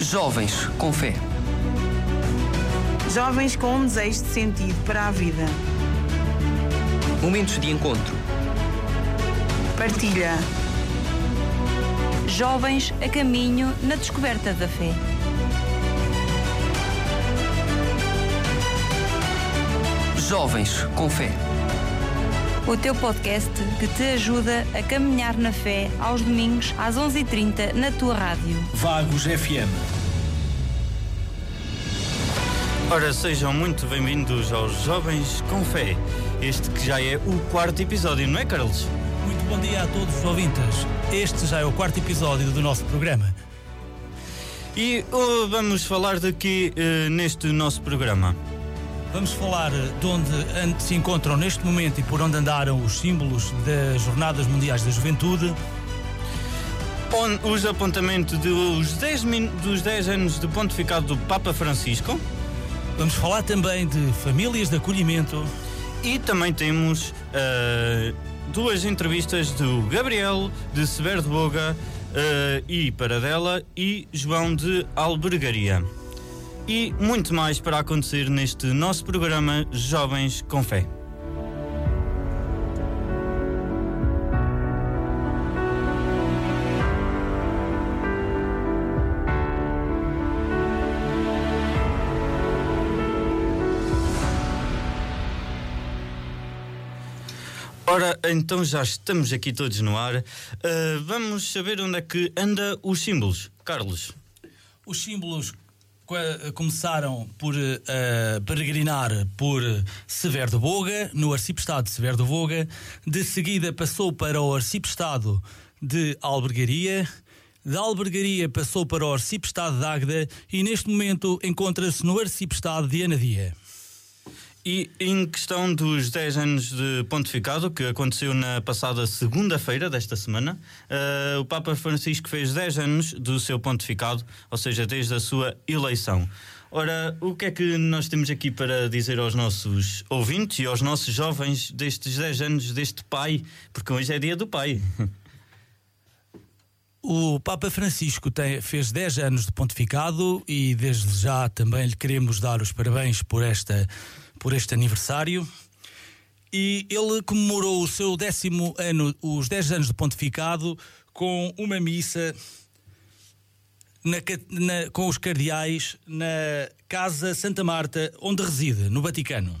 Jovens com fé. Jovens com um desejo de sentido para a vida. Momentos de encontro. Partilha. Jovens a caminho na descoberta da fé. Jovens com fé. O teu podcast que te ajuda a caminhar na fé aos domingos às 11h30 na tua rádio. Vagos FM. Ora, sejam muito bem-vindos aos Jovens com Fé. Este que já é o quarto episódio, não é, Carlos? Muito bom dia a todos os ouvintes. Este já é o quarto episódio do nosso programa. E oh, vamos falar daqui eh, neste nosso programa. Vamos falar de onde se encontram neste momento e por onde andaram os símbolos das Jornadas Mundiais da Juventude. Os apontamentos dos 10, min- dos 10 anos de pontificado do Papa Francisco. Vamos falar também de famílias de acolhimento. E também temos eh, duas entrevistas do Gabriel de Severo de Boga eh, e Paradela e João de Albergaria. E muito mais para acontecer neste nosso programa Jovens com Fé. Ora, então já estamos aqui todos no ar. Eh, vamos saber onde é que anda os símbolos. Carlos. Os símbolos começaram por eh, peregrinar por Severo de Boga, no Arcipestado de Severo de Boga. De seguida passou para o Arcipestado de Albergaria. Da Albergaria passou para o Arcipestado de Águeda e neste momento encontra-se no Arcipestado de Anadia. E em questão dos 10 anos de pontificado, que aconteceu na passada segunda-feira desta semana, eh, o Papa Francisco fez 10 anos do seu pontificado, ou seja, desde a sua eleição. Ora, o que é que nós temos aqui para dizer aos nossos ouvintes e aos nossos jovens destes 10 anos deste pai? Porque hoje é dia do pai. O Papa Francisco tem- fez 10 anos de pontificado e desde já também lhe queremos dar os parabéns por, esta, por este aniversário. E ele comemorou o seu décimo ano, os 10 anos de pontificado, com uma missa na na- com os cardeais na Casa Santa Marta, onde reside, no Vaticano.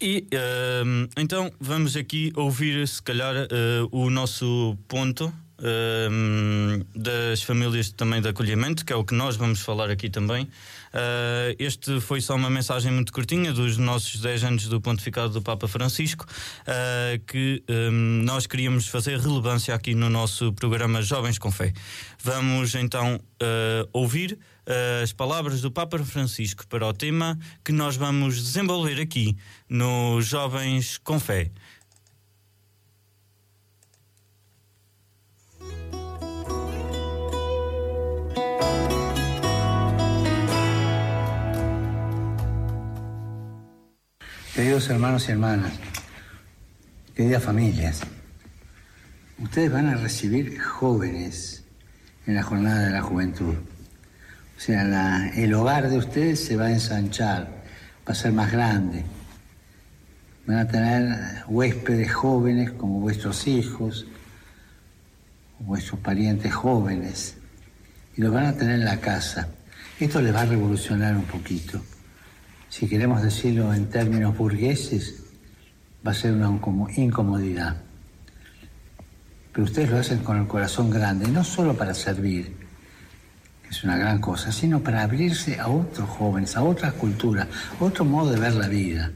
E ehm, então vamos aqui ouvir, se calhar, eh, o nosso ponto ehm, das famílias também de acolhimento, que é o que nós vamos falar aqui também. Eh, este foi só uma mensagem muito curtinha dos nossos 10 anos do pontificado do Papa Francisco, eh, que ehm, nós queríamos fazer relevância aqui no nosso programa Jovens com Fé. Vamos então eh, ouvir as palavras do Papa Francisco para o tema que nós vamos desenvolver aqui no Jovens com Fé. Queridos hermanos y hermanas, queridas familias, ustedes van a recibir jóvenes en la jornada de la juventud. O sea, el hogar de ustedes se va a ensanchar, va a ser más grande. Van a tener huéspedes jóvenes como vuestros hijos, vuestros parientes jóvenes, y los van a tener en la casa. Esto les va a revolucionar un poquito si queremos decirlo en términos burgueses, va a ser una incomo- incomodidad. Pero ustedes lo hacen con el corazón grande, no solo para servir, que es una gran cosa, sino para abrirse a otros jóvenes, a otras culturas, a otro modo de ver la vida.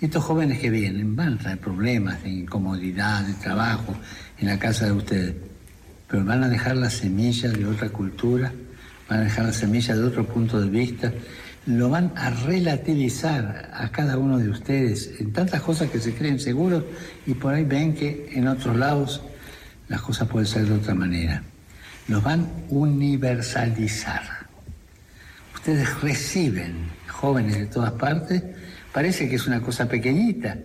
Estos jóvenes que vienen van a traer problemas de incomodidad, de trabajo en la casa de ustedes, pero van a dejar la semilla de otra cultura, van a dejar la semilla de otro punto de vista, lo van a relativizar a cada uno de ustedes en tantas cosas que se creen seguros y por ahí ven que en otros lados las cosas pueden ser de otra manera. Los van a universalizar. Ustedes reciben jóvenes de todas partes, parece que es una cosa pequeñita,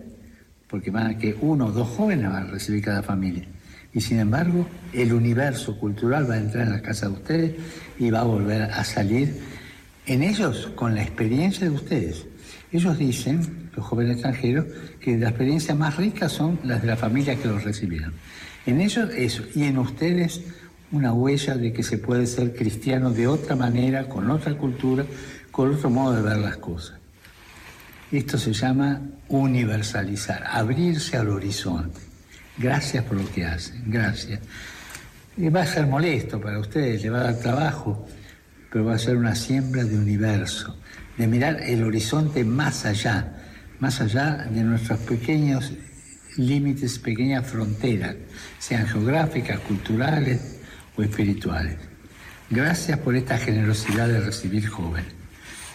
porque van a que uno o dos jóvenes van a recibir cada familia. Y sin embargo, el universo cultural va a entrar en la casa de ustedes y va a volver a salir en ellos con la experiencia de ustedes. Ellos dicen, los jóvenes extranjeros, que las experiencias más ricas son las de la familia que los recibieron. En ellos eso, y en ustedes una huella de que se puede ser cristiano de otra manera, con otra cultura, con otro modo de ver las cosas. Esto se llama universalizar, abrirse al horizonte. Gracias por lo que hacen, gracias. Y va a ser molesto para ustedes, le va a dar trabajo, pero va a ser una siembra de universo, de mirar el horizonte más allá, más allá de nuestros pequeños límites, pequeñas fronteras, sean geográficas, culturales o espirituales. Gracias por esta generosidad de recibir jóvenes.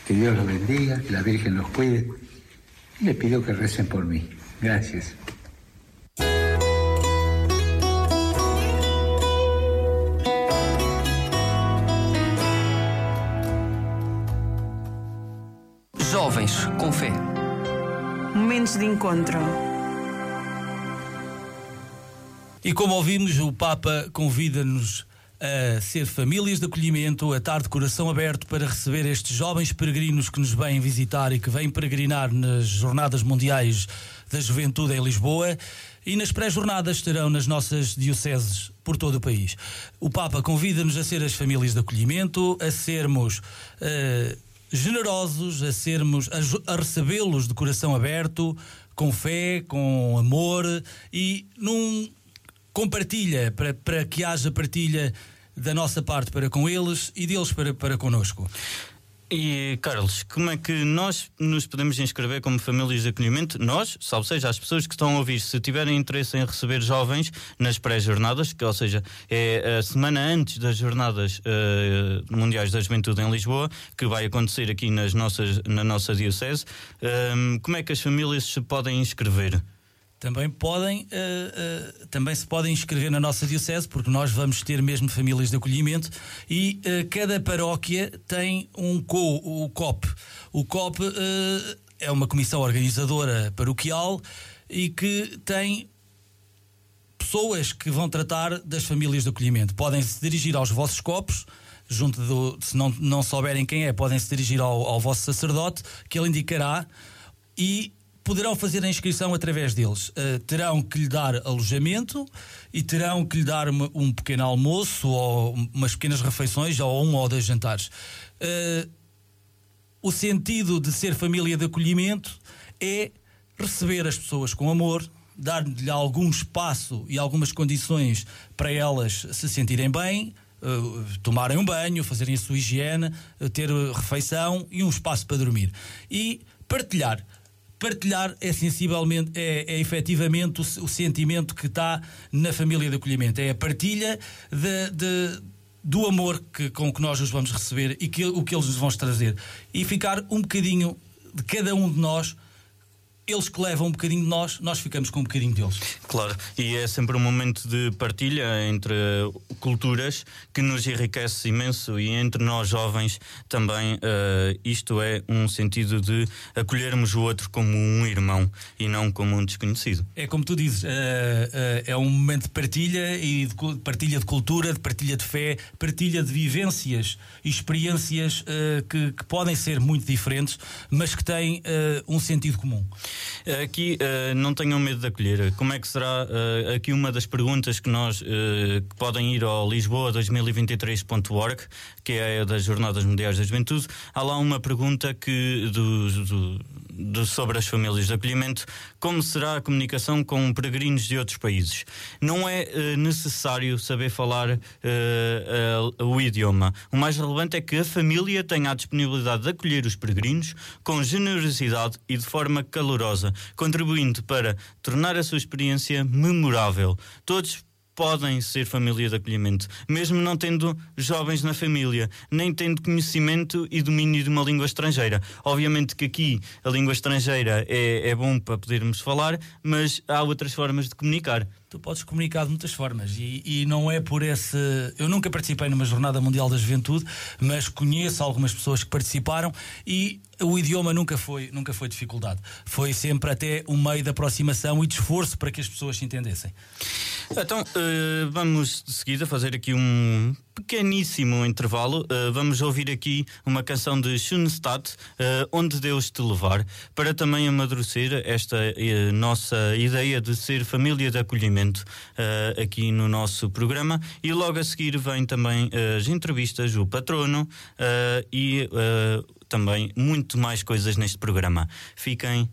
Que Dios los bendiga, que la Virgen los cuide. Y les pido que recen por mí. Gracias. Encontro. E como ouvimos, o Papa convida-nos a ser famílias de acolhimento, a estar de coração aberto para receber estes jovens peregrinos que nos vêm visitar e que vêm peregrinar nas Jornadas Mundiais da Juventude em Lisboa e nas pré-jornadas estarão nas nossas dioceses por todo o país. O Papa convida-nos a ser as famílias de acolhimento, a sermos uh, generosos, a sermos a, a recebê-los de coração aberto, com fé, com amor e num compartilha para, para que haja partilha da nossa parte para com eles e deles para, para connosco. E Carlos, como é que nós nos podemos inscrever como famílias de acolhimento? Nós, salvo seja, as pessoas que estão a ouvir, se tiverem interesse em receber jovens nas pré-jornadas, que ou seja, é a semana antes das jornadas uh, mundiais da juventude em Lisboa, que vai acontecer aqui nas nossas, na nossa diocese, uh, como é que as famílias se podem inscrever? Também podem, uh, uh, também se podem inscrever na nossa diocese, porque nós vamos ter mesmo famílias de acolhimento e uh, cada paróquia tem um co, o COP. O COP é uma comissão organizadora paroquial e que tem pessoas que vão tratar das famílias de acolhimento. Podem se dirigir aos vossos copos junto do, se não, não souberem quem é, podem se dirigir ao, ao vosso sacerdote, que ele indicará e poderão fazer a inscrição através deles. Uh, terão que lhe dar alojamento e terão que lhe dar uma, um pequeno almoço ou umas pequenas refeições ou um ou dois jantares. Uh, o sentido de ser família de acolhimento é receber as pessoas com amor, dar-lhe algum espaço e algumas condições para elas se sentirem bem, Uh, tomarem um banho, fazerem a sua higiene, ter refeição e um espaço para dormir. E partilhar partilhar é sensivelmente, é, é efetivamente o, o sentimento que está na família de acolhimento. É a partilha de, de do amor que, com que nós os vamos receber e que, o que eles nos vão trazer. E ficar um bocadinho de cada um de nós eles que levam um bocadinho de nós, nós ficamos com um bocadinho deles. Claro, e é sempre um momento de partilha entre culturas que nos enriquece imenso e entre nós jovens também. Uh, isto é um sentido de acolhermos o outro como um irmão e não como um desconhecido. É como tu dizes, uh, uh, é um momento de partilha e de partilha de cultura, de partilha de fé, partilha de vivências e experiências que, que, podem ser muito diferentes, mas que têm um sentido comum. Aqui uh, não tenham medo de acolher. Como é que será uh, aqui uma das perguntas que nós uh, que podem ir ao Lisboa2023.org, que é das Jornadas Mundiais da Juventude. Há lá uma pergunta que do, do, do, sobre as famílias de acolhimento: como será a comunicação com peregrinos de outros países? Não é necessário saber falar o idioma. O mais relevante é que a família tenha a disponibilidade de acolher os peregrinos com generosidade e de forma calorosa contribuindo para tornar a sua experiência memorável. Todos podem ser família de acolhimento, mesmo não tendo jovens na família, nem tendo conhecimento e domínio de uma língua estrangeira. Obviamente que aqui a língua estrangeira é, é bom para podermos falar, mas há outras formas de comunicar. Tu podes comunicar de muitas formas e, e, não é por esse. Eu nunca participei numa Jornada Mundial da Juventude, mas conheço algumas pessoas que participaram e o idioma nunca foi, nunca foi dificuldade. Foi sempre até um meio de aproximação e de esforço para que as pessoas se entendessem. Então, uh, vamos de seguida fazer aqui um pequeníssimo intervalo. Uh, vamos ouvir aqui uma canção de Schoenstatt, uh, Onde Deus Te Levar, para também amadurecer esta nossa ideia de ser família de acolhimento aqui no nosso programa. E logo a seguir vem também as entrevistas, o patrono e também muito mais coisas neste programa. Fiquem.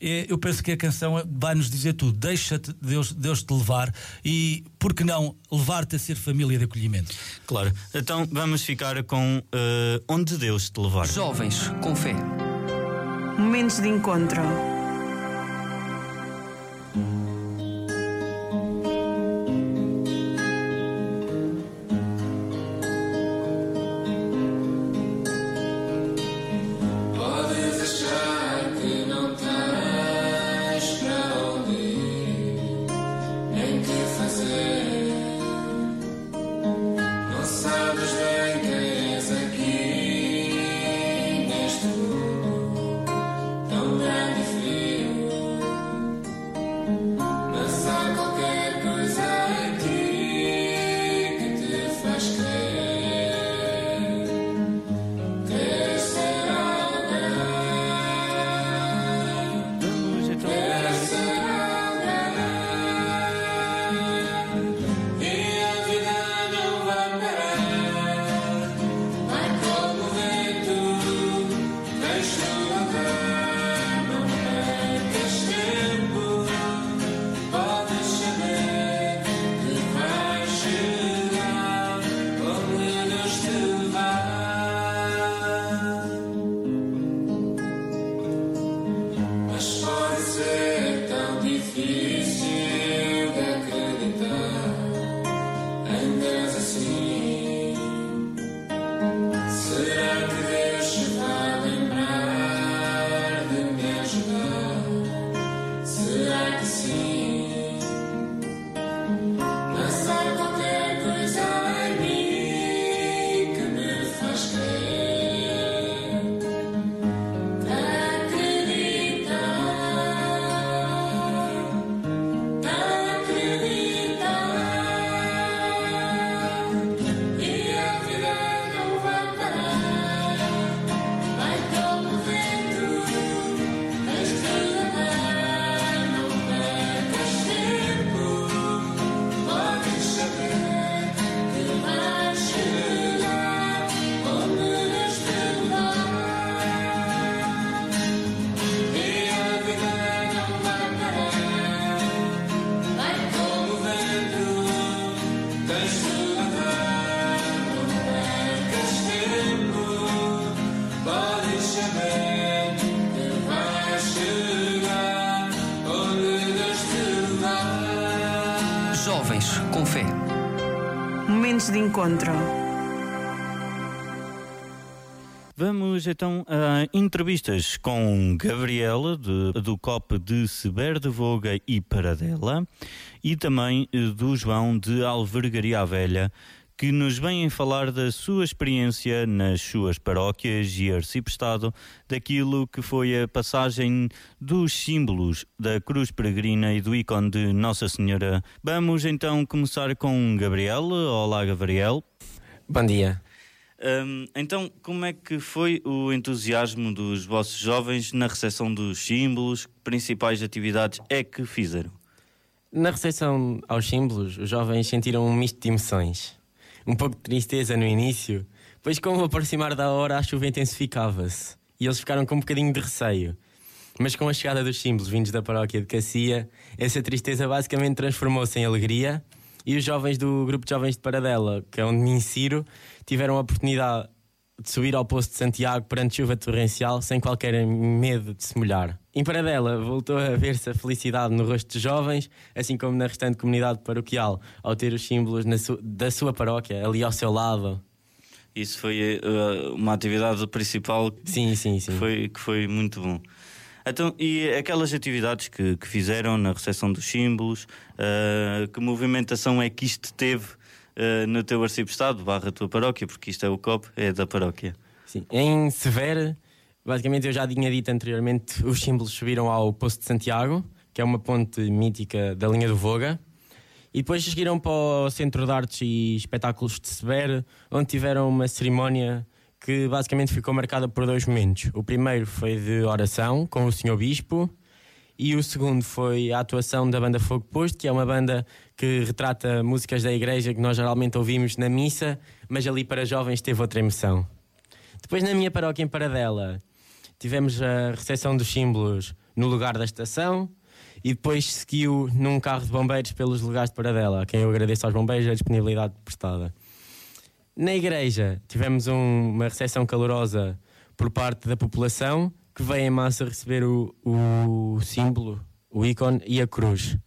Eu penso que a canção vai nos dizer tudo. Deixa-te Deus, Deus te levar e, por que não, levar-te a ser família de acolhimento? Claro. Então vamos ficar com uh, Onde Deus te levar. Jovens com fé. Momentos de encontro. Então entrevistas com Gabriela de, do COP de Seber de Voga e Paradela e também eh, do João de Alvergaria Velha, que nos vêm falar da sua experiência nas suas paróquias e arciprestado, daquilo que foi a passagem dos símbolos da cruz peregrina e do ícone de Nossa Senhora. Vamos então começar com Gabriel. Olá, Gabriel. Bom dia. Um, então, como é que foi o entusiasmo dos vossos jovens na recepção dos símbolos? Que principais atividades é que fizeram? Na recepção aos símbolos, os jovens sentiram um misto de emoções um pouco de tristeza no início, pois com o aproximar da hora a chuva intensificava-se e eles ficaram com um bocadinho de receio. Mas com a chegada dos símbolos vindos da paróquia de Cacia, essa tristeza basicamente transformou-se em alegria e os jovens do grupo de jovens de Paradela, que é onde me insiro, tiveram a oportunidade de subir ao posto de Santiago perante chuva torrencial sem qualquer medo de se molhar. Em Paradela voltou a ver-se a felicidade no rosto dos jovens, assim como na restante comunidade paroquial, ao ter os símbolos su da sua paróquia ali ao seu lado. Isso foi uh, uma atividade principal sim, sim, sim. Que, foi, que foi muito bom. Então, e aquelas atividades que, que fizeram na recepção dos símbolos, uh, que movimentação é que isto teve uh, no teu arcebistado, barra tua paróquia, porque isto é o COP, é da paróquia? Sim, em Severo, basicamente eu já tinha dito anteriormente, os símbolos subiram ao Poço de Santiago, que é uma ponte mítica da linha do Voga. E depois seguiram para o Centro de Artes e Espetáculos de Severo, onde tiveram uma cerimónia que basicamente ficou marcada por dois momentos. O primeiro foi de oração com o Senhor Bispo e o segundo foi a atuação da banda Fogo Posto, que é uma banda que retrata músicas da igreja que nós geralmente ouvimos na missa, mas ali para jovens teve outra emoção. Depois na minha paróquia em Paradela tivemos a recepção dos símbolos no lugar da estação e depois seguiu num carro de bombeiros pelos lugares de Paradela, a quem eu agradeço aos bombeiros a disponibilidade prestada. Na igreja tivemos um, uma recepção calorosa por parte da população que veio em massa receber o, o símbolo, o ícone e a cruz.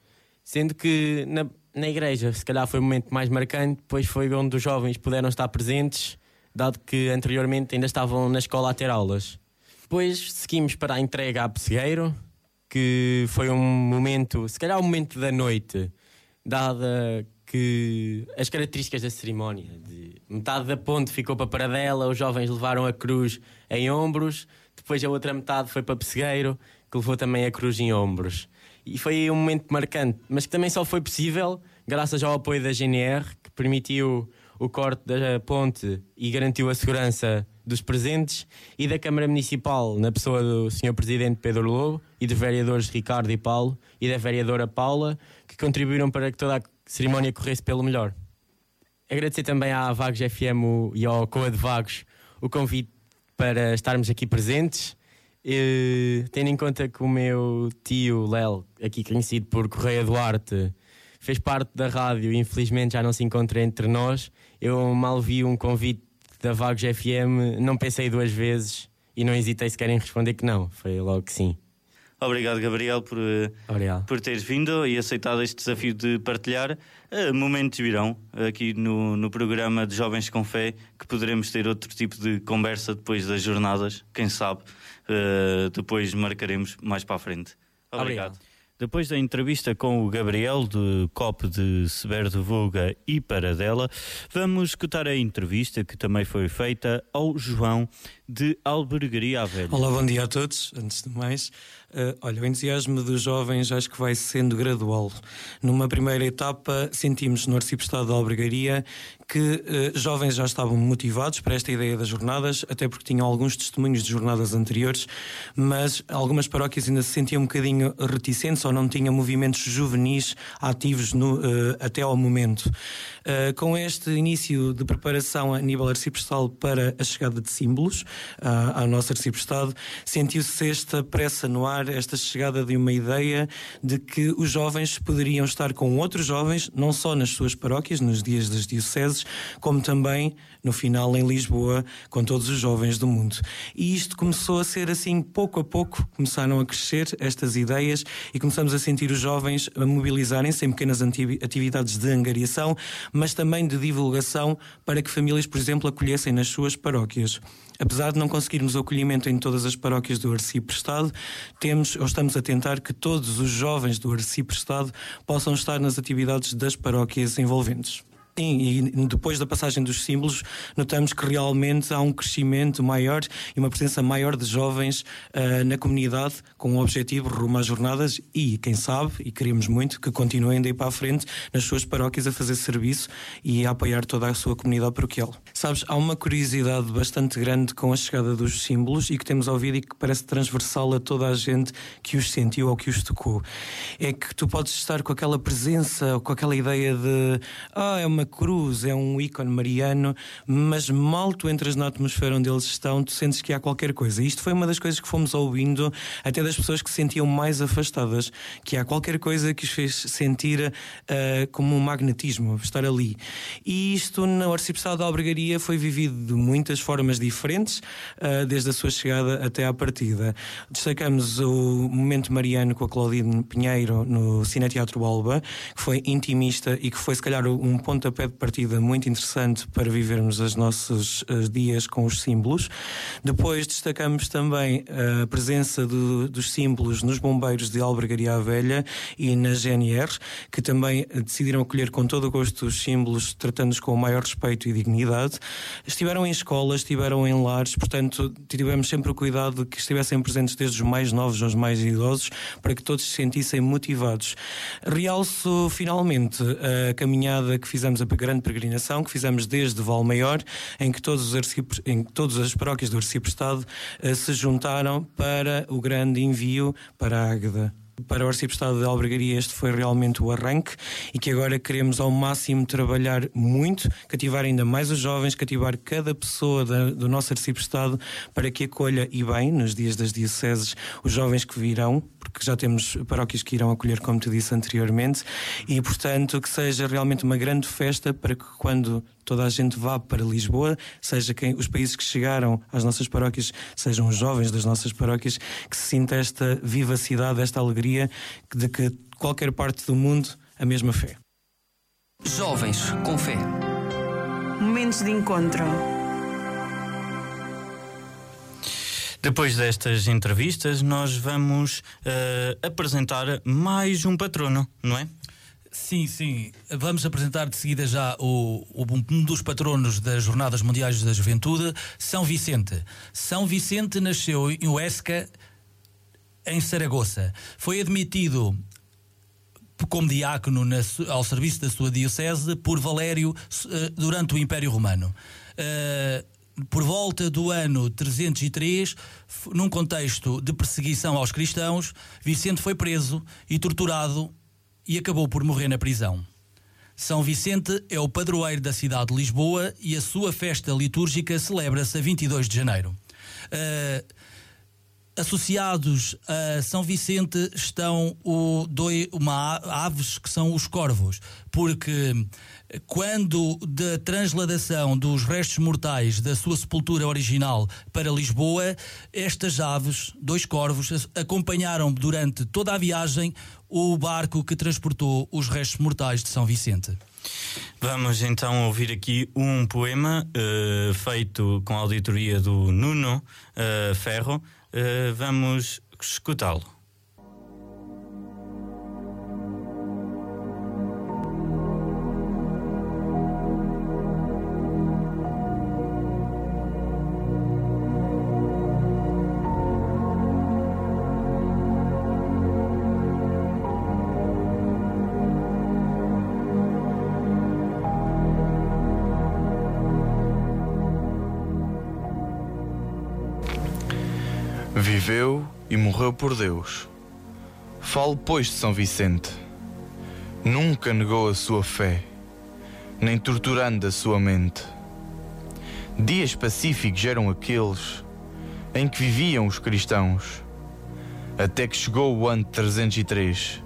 Sendo que na, na igreja, se calhar foi o momento mais marcante, pois foi onde os jovens puderam estar presentes, dado que anteriormente ainda estavam na escola a ter aulas. Depois seguimos para a entrega a pessegueiro, que foi um momento, se calhar o um momento da noite, dada que as características da cerimónia, de metade da ponte ficou para Paradela, os jovens levaram a cruz em ombros, depois a outra metade foi para Pessegueiro, que levou também a cruz em ombros. E foi um momento marcante, mas que também só foi possível graças ao apoio da GNR, que permitiu o corte da ponte e garantiu a segurança dos presentes, e da Câmara Municipal, na pessoa do Sr. Presidente Pedro Lobo, e dos vereadores Ricardo e Paulo, e da vereadora Paula, que contribuíram para que toda a cerimónia corresse pelo melhor. Agradecer também à Vagos FM e ao Coa de Vagos o convite para estarmos aqui presentes. E, tendo em conta que o meu tio Léo, aqui conhecido por Correia Duarte, fez parte da rádio e infelizmente já não se encontra entre nós, eu mal vi um convite da Vagos FM, não pensei duas vezes e não hesitei sequer em responder que não. Foi logo que sim. Obrigado, Gabriel, por, eh, Obrigado. por teres vindo e aceitado este desafio de partilhar. Uh, momentos virão aqui no, no programa de Jovens com Fé que poderemos ter outro tipo de conversa depois das jornadas. Quem sabe, uh, depois marcaremos mais para a frente. Obrigado. Obrigado. Depois da entrevista com o Gabriel do COP de Severo de Voga e Paradela, vamos escutar a entrevista que também foi feita ao João de Albergaria Velha. Olá, bom dia a todos. Antes de mais, Uh, olha, o entusiasmo dos jovens acho que vai sendo gradual. Numa primeira etapa, sentimos no Arcipestado de Albergaria que uh, jovens já estavam motivados para esta ideia das jornadas, até porque tinham alguns testemunhos de jornadas anteriores, mas algumas paróquias ainda se sentiam um bocadinho reticentes ou não tinham movimentos juvenis ativos no, uh, até ao momento. com este início de preparação a nível arciprestal para a chegada de símbolos ao nosso arciprestado, sentiu-se esta pressa no ar esta chegada de uma ideia de que os jovens poderiam estar com outros jovens, não só nas suas paróquias, nos dias das dioceses, como também no final em Lisboa, com todos os jovens do mundo. E isto começou a ser assim, pouco a pouco, começaram a crescer estas ideias e começamos a sentir os jovens a mobilizarem-se em pequenas atividades de angariação, mas também de divulgação para que famílias, por exemplo, acolhessem nas suas paróquias. Apesar de não conseguirmos o acolhimento em todas as paróquias do Arcipe Estado, temos ou estamos a tentar que todos os jovens do Arcipe Estado possam estar nas atividades das paróquias envolventes. E depois da passagem dos símbolos, notamos que realmente há um crescimento maior e uma presença maior de jovens uh, na comunidade com o objetivo rumo às jornadas e, quem sabe, e queremos muito, que continuem daí para a frente nas suas paróquias a fazer serviço e a apoiar toda a sua comunidade paroquial. Sabes, há uma curiosidade bastante grande com a chegada dos símbolos e que temos ouvido e que parece transversal a toda a gente que os sentiu ou que os tocou. É que tu podes estar com aquela presença ou com aquela ideia de ah, é uma cruz, é um ícone mariano, mas mal tu entras na atmosfera onde eles estão, tu sentes que há qualquer coisa. Isto foi uma das coisas que fomos ouvindo até das pessoas que se sentiam mais afastadas, que há qualquer coisa que os fez sentir uh, como um magnetismo, estar ali. E isto no Arciprestado da Albergaria foi vivido de muitas formas diferentes, uh, desde a sua chegada até à partida. Destacamos o momento mariano com a Claudine Pinheiro no Cineteatro Alba, que foi intimista e que foi se calhar um ponto pontapé de partida muito interessante para vivermos os nossos uh, dias com os símbolos. Depois destacamos também a presença de, dos símbolos nos bombeiros de Albergaria Velha e na GNR, que também decidiram acolher com todo o gosto os símbolos, tratando-os com o maior respeito e dignidade. Estiveram em escolas, estiveram em lares, portanto, tivemos sempre o cuidado de que estivessem presentes desde os mais novos aos mais idosos, para que todos se sentissem motivados. Realço finalmente a caminhada que fizemos, a grande peregrinação que fizemos desde Valmaior, em que todos os em todas as paróquias do Arciprestado uh, se juntaram para o grande envio para Águeda para o Arciprestado de Albergaria este foi realmente o arranque e que agora queremos ao máximo trabalhar muito, cativar ainda mais os jovens, cativar cada pessoa da, do nosso Arciprestado para que acolha e bem, nos dias das dioceses, os jovens que virão, porque já temos paróquias que irão acolher, como te disse anteriormente, e portanto que seja realmente uma grande festa para que quando toda a gente vá para Lisboa, seja quem os países que chegaram às nossas paróquias, sejam os jovens das nossas paróquias, que se sinta esta vivacidade, esta alegria de que qualquer parte do mundo a mesma fé. Jovens com fé. Momentos de encontro. Depois destas entrevistas, nós vamos uh, apresentar mais um patrono, não é? Sim, sim. Vamos apresentar de seguida já o, o, um dos patronos das Jornadas Mundiais da Juventude, São Vicente. São Vicente nasceu em Huesca, em Saragoça. Foi admitido como diácono na, ao serviço da sua diocese por Valério uh, durante o Império Romano. Uh, por volta do ano 303, num contexto de perseguição aos cristãos, Vicente foi preso e torturado e acabou por morrer na prisão. São Vicente é o padroeiro da cidade de Lisboa e a sua festa litúrgica celebra-se a 22 de janeiro. Uh, associados a São Vicente estão o, doi, uma aves que são os corvos, porque quando da transladação dos restos mortais da sua sepultura original para Lisboa, estas aves, dois corvos, acompanharam durante toda a viagem o barco que transportou os restos mortais de São Vicente. Vamos então ouvir aqui um poema uh, feito com a auditoria do Nuno uh, Ferro. Uh, vamos escutá-lo. E morreu por Deus. Falo, pois, de São Vicente. Nunca negou a sua fé, nem torturando a sua mente. Dias pacíficos eram aqueles em que viviam os cristãos, até que chegou o ano 303,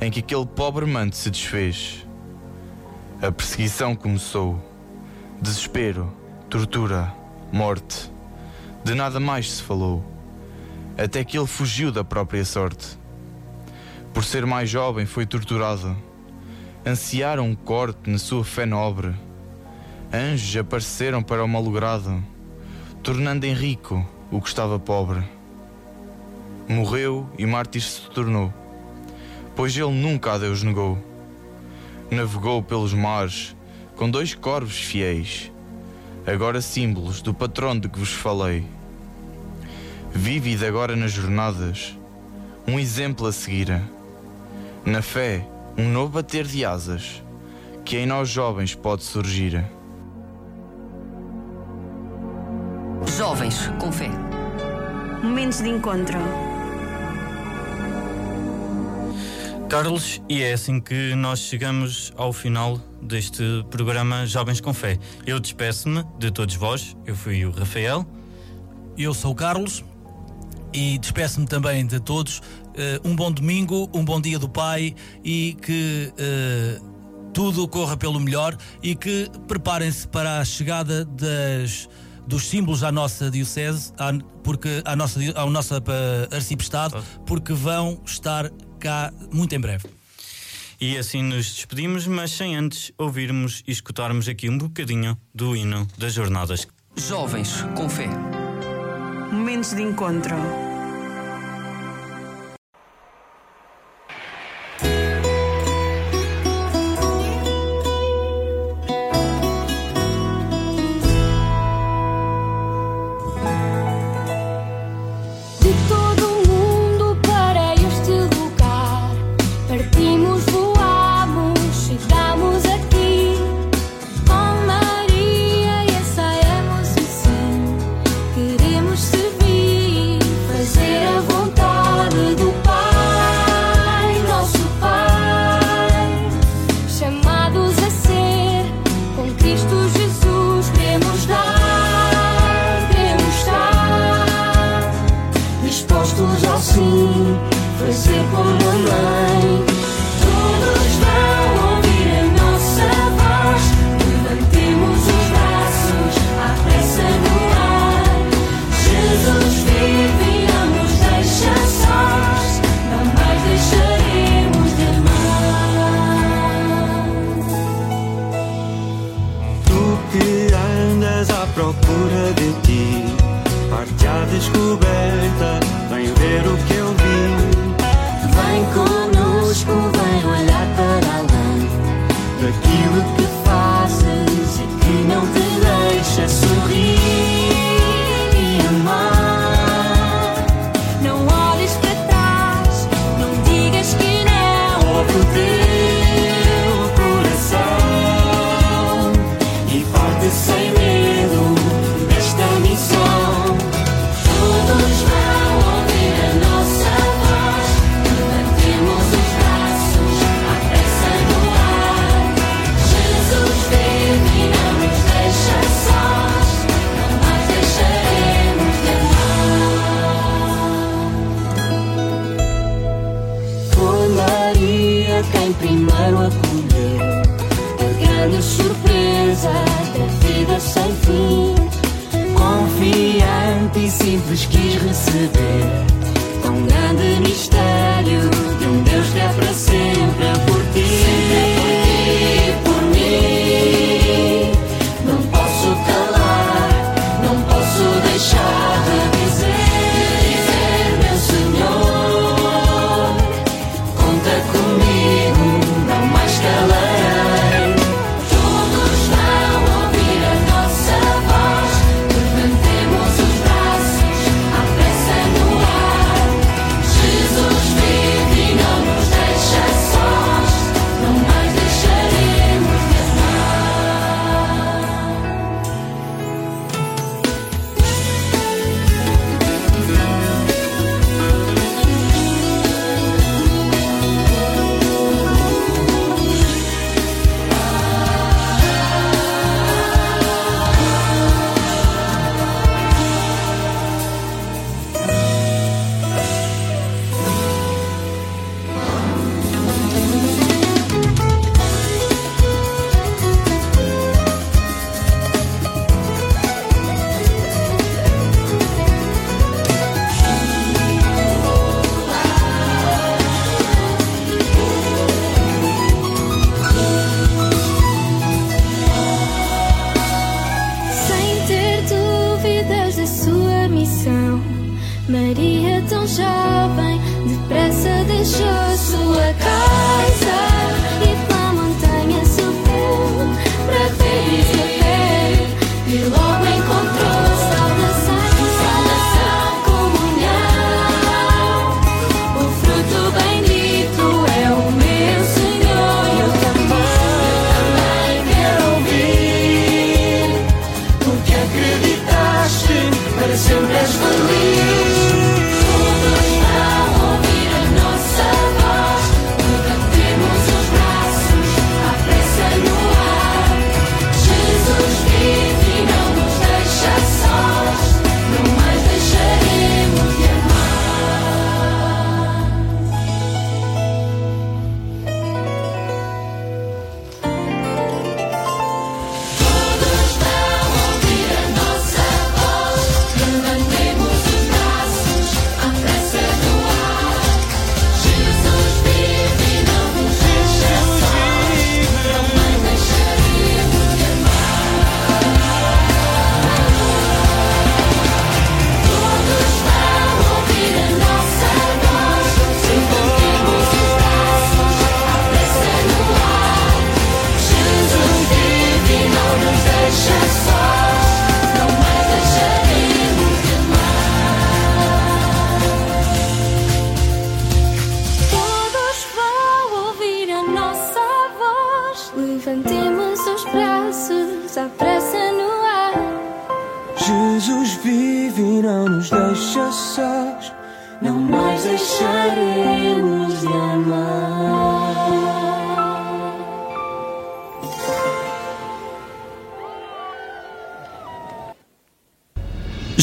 em que aquele pobre manto se desfez. A perseguição começou. Desespero, tortura, morte. De nada mais se falou até que ele fugiu da própria sorte. Por ser mais jovem, foi torturado. Ansiaram um corte na sua fé nobre. Anjos apareceram para o malogrado, tornando em rico o que estava pobre. Morreu e mártir se tornou, pois ele nunca a Deus negou. Navegou pelos mares com dois corvos fiéis, agora símbolos do patrono de que vos falei Vive agora nas jornadas, um exemplo a seguir. Na fé, um novo bater de asas, que em nós jovens pode surgir. Jovens com fé. Momentos de encontro. Carlos, e é assim que nós chegamos ao final deste programa Jovens com Fé. Eu despeço-me de todos vós. Eu fui o Rafael. Eu sou o Carlos e despeço-me também de todos. Uh, um bom domingo, um bom dia do Pai e que uh, tudo corra pelo melhor e que preparem-se para a chegada das, dos símbolos à nossa Diocese, à, porque, à nossa, ao nosso uh, arcipestado, porque vão estar cá muito em breve. E assim nos despedimos, mas sem antes ouvirmos e escutarmos aqui um bocadinho do hino das jornadas. Jovens com fé. Momentos de encontro. Daquilo que fazes para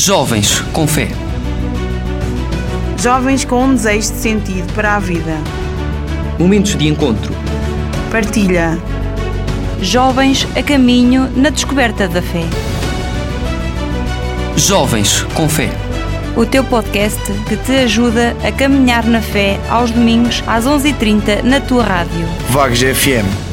Jovens com fé. Jovens com um desejo de sentido para a vida. Momentos de encontro. Partilha. Jovens a caminho na descoberta da fé. Jovens com fé. O teu podcast que te ajuda a caminhar na fé aos domingos às 11h30 na tua rádio. Vagos FM